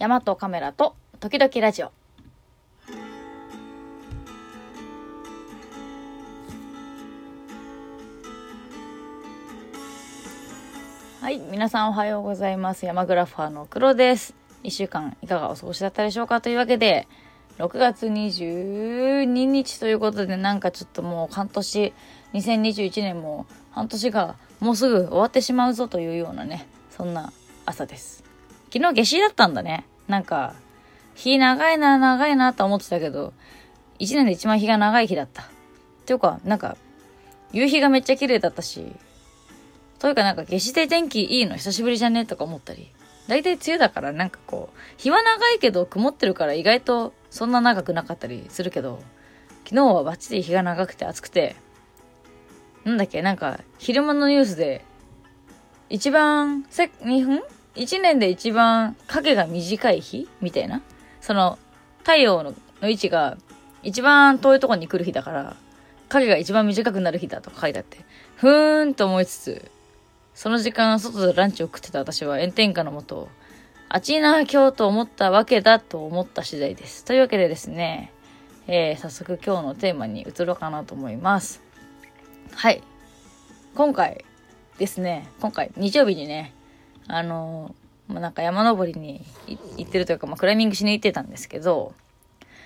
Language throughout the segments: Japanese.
山とカメラと時々ラジオ。はい、皆さんおはようございます。山グラファーの黒です。一週間いかがお過ごしだったでしょうかというわけで、6月22日ということで、なんかちょっともう半年、2021年も半年がもうすぐ終わってしまうぞというようなね、そんな朝です。昨日夏至だったんだね。なんか、日長いな、長いなと思ってたけど、一年で一番日が長い日だった。っていうか、なんか、夕日がめっちゃ綺麗だったし、というかなんか夏至で天気いいの久しぶりじゃねとか思ったり。大体梅雨だからなんかこう、日は長いけど曇ってるから意外とそんな長くなかったりするけど、昨日はバッチリ日が長くて暑くて、なんだっけ、なんか昼間のニュースで、一番、せ、2分 ?1 年で一番影が短い日みたいな？その、太陽の位置が一番遠いとこに来る日だから、影が一番短くなる日だとか書いてあって、ふーんと思いつつ、その時間外でランチを食ってた私は炎天下のもと、あちな今日と思ったわけだと思った次第です。というわけでですね、えー、早速今日のテーマに移ろうかなと思います。はい。今回ですね、今回日曜日にね、あのまあ、なんか山登りに行ってるというか、まあ、クライミングしに行ってたんですけど、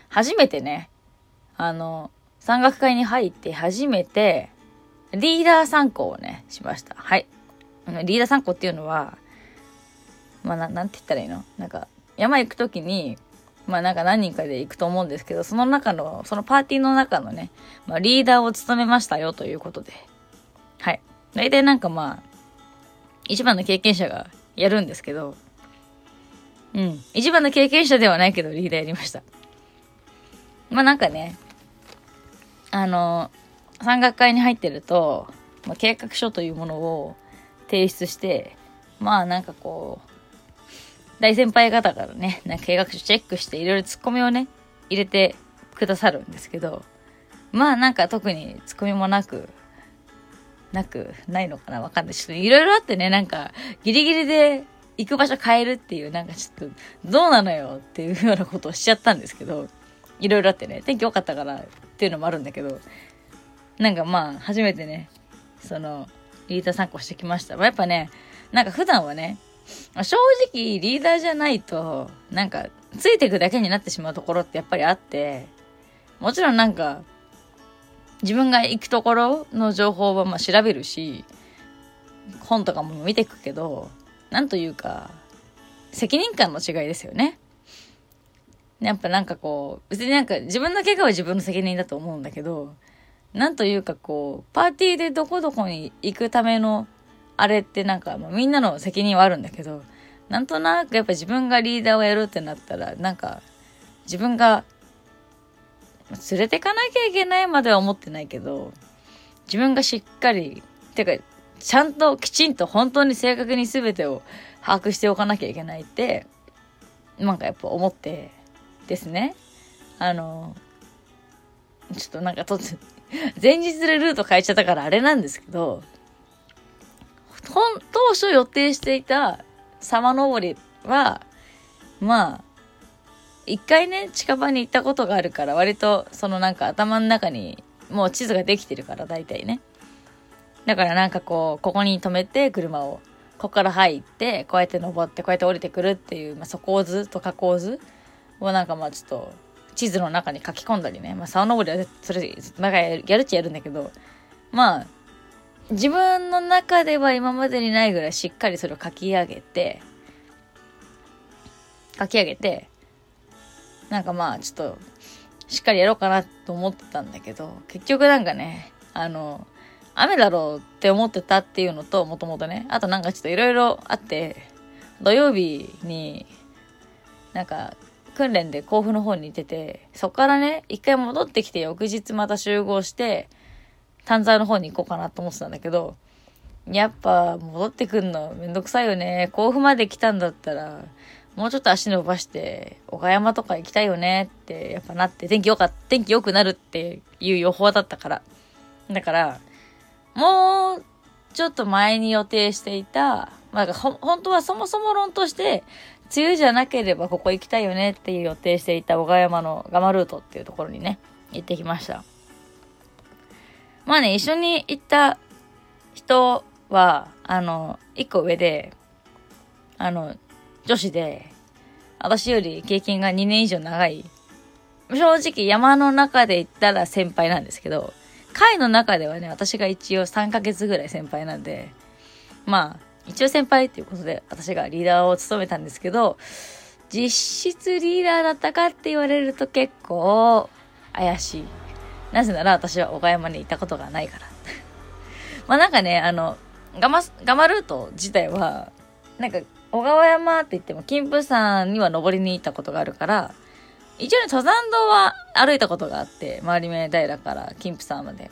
初めてね、あの、山岳会に入って初めて、リーダー参考をね、しました。はい。リーダー参考っていうのは、まあ、ななんて言ったらいいの？なんか、山行くときに、まあなんか何人かで行くと思うんですけど、その中の、そのパーティーの中のね、まあリーダーを務めましたよということで。はい。大体なんかまあ、一番の経験者がやるんですけど、うん。一番の経験者ではないけどリーダーやりました。まあなんかね、あの、山岳会に入ってると、まあ、計画書というものを提出して、まあなんかこう、大先輩方からね、なんか計画書チェックしていろいろツッコミをね、入れてくださるんですけど、まあなんか特にツッコミもなく、なく、ないのかな？わかんない。ちょっといろいろあってね、なんかギリギリで行く場所変えるっていう、なんかちょっとどうなのよっていうようなことをしちゃったんですけど、いろいろあってね、天気良かったからっていうのもあるんだけど、なんかまあ初めてね、その、リーダー参考してきました。まあ、やっぱね、なんか普段はね、正直リーダーじゃないと、なんか、ついていくだけになってしまうところってやっぱりあって、もちろんなんか、自分が行くところの情報はまあ調べるし、本とかも見てくけど、なんというか、責任感の違いですよね。やっぱなんかこう、別になんか自分の怪我は自分の責任だと思うんだけど、なんというかこう、パーティーでどこどこに行くためのあれってなんか、まあ、みんなの責任はあるんだけど、なんとなくやっぱ自分がリーダーをやるってなったら、なんか、自分が、連れてかなきゃいけないまでは思ってないけど、自分がしっかり、てか、ちゃんときちんと本当に正確に全てを把握しておかなきゃいけないって、なんかやっぱ思ってですね。あの、ちょっとなんかと、前日でルート変えちゃったからあれなんですけど、当初予定していた様登りは、まあ、一回ね、近場に行ったことがあるから、割とそのなんか頭の中にもう地図ができてるから、大体ね。だからなんかこう、ここに止めて車を、ここから入って、こうやって登って、こうやって降りてくるっていう、まあ、底図と加工図をなんかまあちょっと、地図の中に書き込んだりね、まあ、沢登りはそれ、なんかやるっちゃやるんだけど、まあ、自分の中では今までにないぐらいしっかりそれを書き上げて、書き上げて、なんかまあちょっと、しっかりやろうかなと思ってたんだけど、結局なんかね、あの、雨だろうって思ってたっていうのと、もともとね、あとなんかちょっといろいろあって、土曜日に、なんか、訓練で甲府の方に行ってて、そっからね、一回戻ってきて翌日また集合して、丹沢の方に行こうかなと思ってたんだけど、やっぱ戻ってくんのめんどくさいよね。甲府まで来たんだったら、もうちょっと足伸ばして、岡山とか行きたいよねって、やっぱなって、天気良かった、天気良くなるっていう予報だったから。だから、もう、ちょっと前に予定していた、まあ、ほ、本当はそもそも論として、梅雨じゃなければここ行きたいよねっていう予定していた小川山のガマルートっていうところにね、行ってきました。まあね、一緒に行った人は、あの、一個上で、あの、女子で、私より経験が2年以上長い。正直山の中で行ったら先輩なんですけど、会の中ではね、私が一応3ヶ月ぐらい先輩なんで、まあ、一応先輩っていうことで私がリーダーを務めたんですけど、実質リーダーだったかって言われると結構怪しい。なぜなら私は岡山に行ったことがないから。まあなんかね、あの、ガマ、ガマルート自体は、なんか、小川山って言っても、金峰山には登りに行ったことがあるから、一応ね、登山道は歩いたことがあって、周り目平から金峰山まで。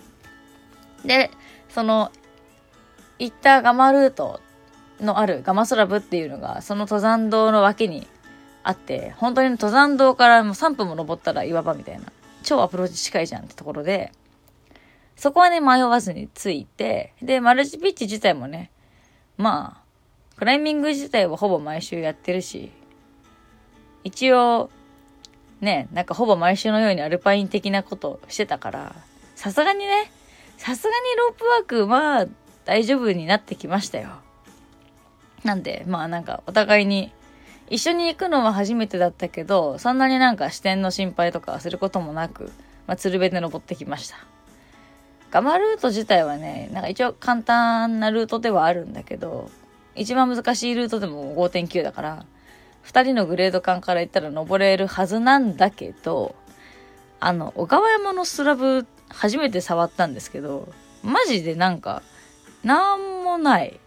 で、その、行ったガマルートのあるガマスラブっていうのが、その登山道の脇にあって、本当に登山道からもう3分も登ったら岩場みたいな、超アプローチ近いじゃんってところで、そこはね、迷わずについて、で、マルチピッチ自体もね、まあ、クライミング自体はほぼ毎週やってるし、一応、ね、なんかほぼ毎週のようにアルパイン的なことしてたから、さすがにね、さすがにロープワーク、まあ、大丈夫になってきましたよ。なんで、まあなんかお互いに、一緒に行くのは初めてだったけど、そんなになんか視点の心配とかすることもなく、まあ、鶴瓶で登ってきました。ガマルート自体はね、なんか一応簡単なルートではあるんだけど、一番難しいルートでも5.9だから、二人のグレード感から言ったら登れるはずなんだけど、あの、小川山のスラブ初めて触ったんですけど、マジでなんか、なんもない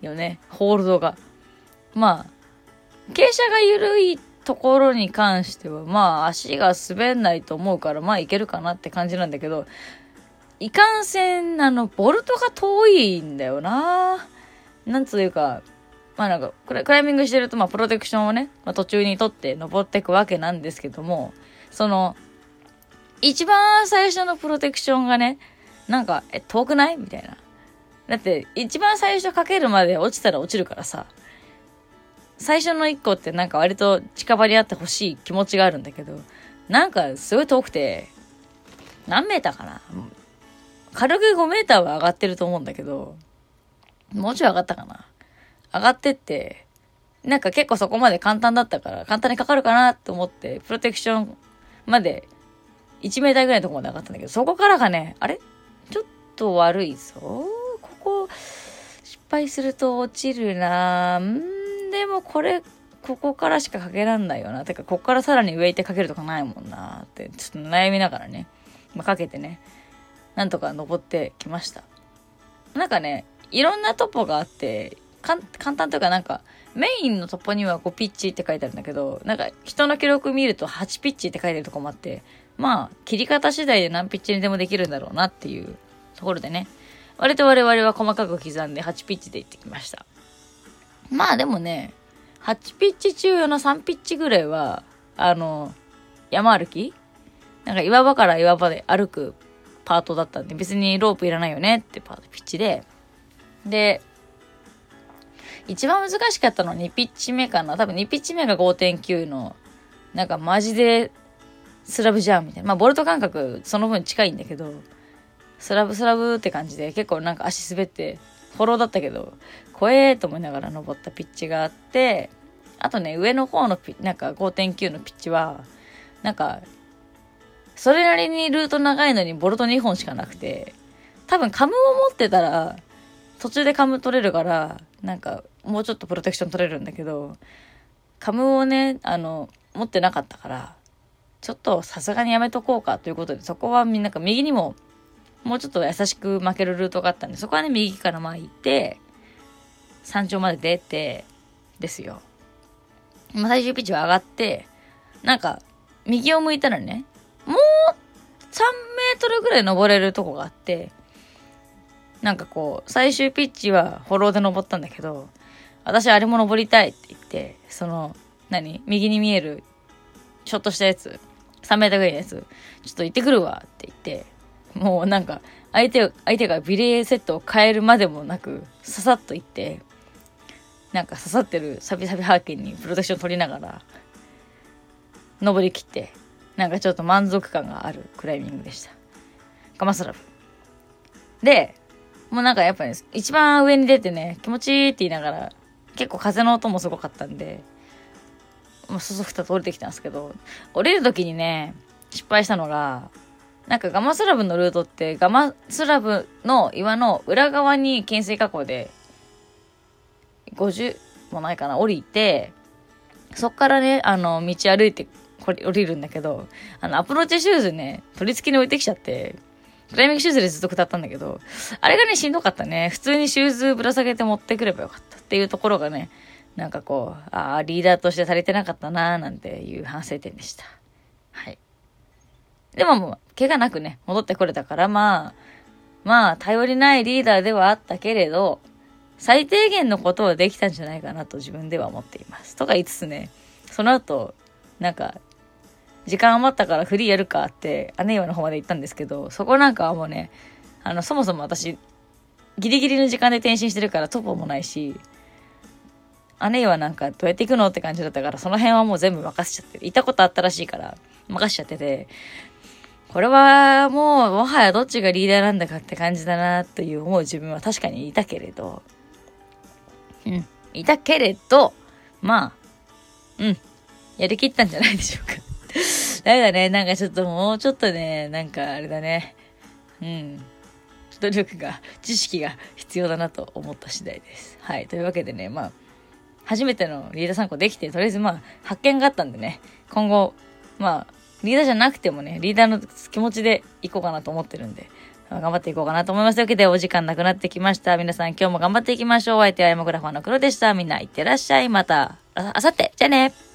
よね、ホールドが。まあ、傾斜が緩いところに関しては、まあ足が滑んないと思うから、まあいけるかなって感じなんだけど、いかんせん、あの、ボルトが遠いんだよなぁなんつうか、まあなんか、クライミングしてると、まあプロテクションをね、まあ途中に取って登っていくわけなんですけども、その、一番最初のプロテクションがね、なんか、え、遠くない？みたいな。だって、一番最初かけるまで落ちたら落ちるからさ、最初の一個ってなんか割と近場にあってほしい気持ちがあるんだけど、なんかすごい遠くて、何メーターかな？軽く5メーターは上がってると思うんだけど、もうちょい上がったかな。上がってって、なんか結構そこまで簡単だったから、簡単にかかるかなと思って、プロテクションまで1メーターぐらいのとこまで上がったんだけど、そこからがね、あれ？ちょっと悪いぞ。ここ、失敗すると落ちるな。んでもこれ、ここからしかかけらんないよな。てか、ここからさらに上行ってかけるとかないもんな。って、ちょっと悩みながらね、まあ、かけてね。なんとか登ってきました。なんかね、いろんなトポがあって、簡単というかなんか、メインのトポには5ピッチって書いてあるんだけど、なんか人の記録見ると8ピッチって書いてるとこもあって、まあ、切り方次第で何ピッチにでもできるんだろうなっていうところでね、割と我々は細かく刻んで8ピッチで行ってきました。まあでもね、8ピッチ中の3ピッチぐらいは、あの、山歩きなんか岩場から岩場で歩くパートだったんで、別にロープいらないよねってパート、ピッチで。で、一番難しかったのは2ピッチ目かな。多分2ピッチ目が5.9の、なんかマジでスラブじゃんみたいな。まあボルト感覚その分近いんだけど、スラブスラブって感じで結構なんか足滑って、フォローだったけど、怖えーと思いながら登ったピッチがあって、あとね、上の方のピなんか5.9のピッチは、なんかそれなりにルート長いのにボルト2本しかなくて、多分カムを持ってたら、途中でカム取れるから、なんか、もうちょっとプロテクション取れるんだけど、カムをね、あの、持ってなかったから、ちょっとさすがにやめとこうかということで、そこはみんなか右にも、もうちょっと優しく負けるルートがあったんで、そこはね、右から前行って、山頂まで出て、ですよ。まあ、最終ピッチは上がって、なんか、右を向いたらね、もう3メートルぐらい登れるとこがあって、なんかこう、最終ピッチはフォローで登ったんだけど、私あれも登りたいって言って、その、何？右に見える、ちょっとしたやつ、3メーターぐらいのやつ、ちょっと行ってくるわって言って、もうなんか、相手、相手がビレーセットを変えるまでもなく、ささっと行って、なんか刺さってるサビサビハーケンにプロテクション取りながら、登りきって、なんかちょっと満足感があるクライミングでした。ガマスラブ。で、もうなんかやっぱね、一番上に出てね、気持ちいいって言いながら、結構風の音もすごかったんで、もうそそくたと降りてきたんですけど、降りる時にね、失敗したのが、なんかガマスラブのルートってガマスラブの岩の裏側に懸垂下降で50もないかな降りてそっからねあの道歩いてこれ降りるんだけどあのアプローチシューズね取り付けに置いてきちゃってクライミングシューズでずっと下ったんだけどあれがねしんどかったね。普通にシューズぶら下げて持ってくればよかったっていうところがねなんかこうああリーダーとして足りてなかったなーなんていう反省点でした。はい。でももう、怪我なくね、戻ってこれたから、まあ、まあ、頼りないリーダーではあったけれど、最低限のことはできたんじゃないかなと自分では思っています。とか言いつつね、その後、なんか、時間余ったからフリーやるかって、姉岩の方まで行ったんですけど、そこなんかはもうね、あの、そもそも私、ギリギリの時間で転身してるからトポもないし、姉はなんかどうやって行くのって感じだったから、その辺はもう全部任せちゃってる。行ったことあったらしいから、任せちゃってて、これはもうもはやどっちがリーダーなんだかって感じだなという思う自分は確かにいたけれど、うん、いたけれど、まあ、うん、やりきったんじゃないでしょうか。だからね、なんかちょっともうちょっとね、なんかあれだね、うん、努力が、知識が必要だなと思った次第です。はい、というわけでね、まあ、初めてのリーダー参考できて、とりあえずまあ、発見があったんでね、今後、まあ、リーダーじゃなくてもね、リーダーの気持ちで行こうかなと思ってるんで、頑張っていこうかなと思います。というわけで、お時間なくなってきました。皆さん今日も頑張っていきましょう。お相手はエモグラファーの黒でした。みんな、いってらっしゃい。また、あ、あさって。じゃあね。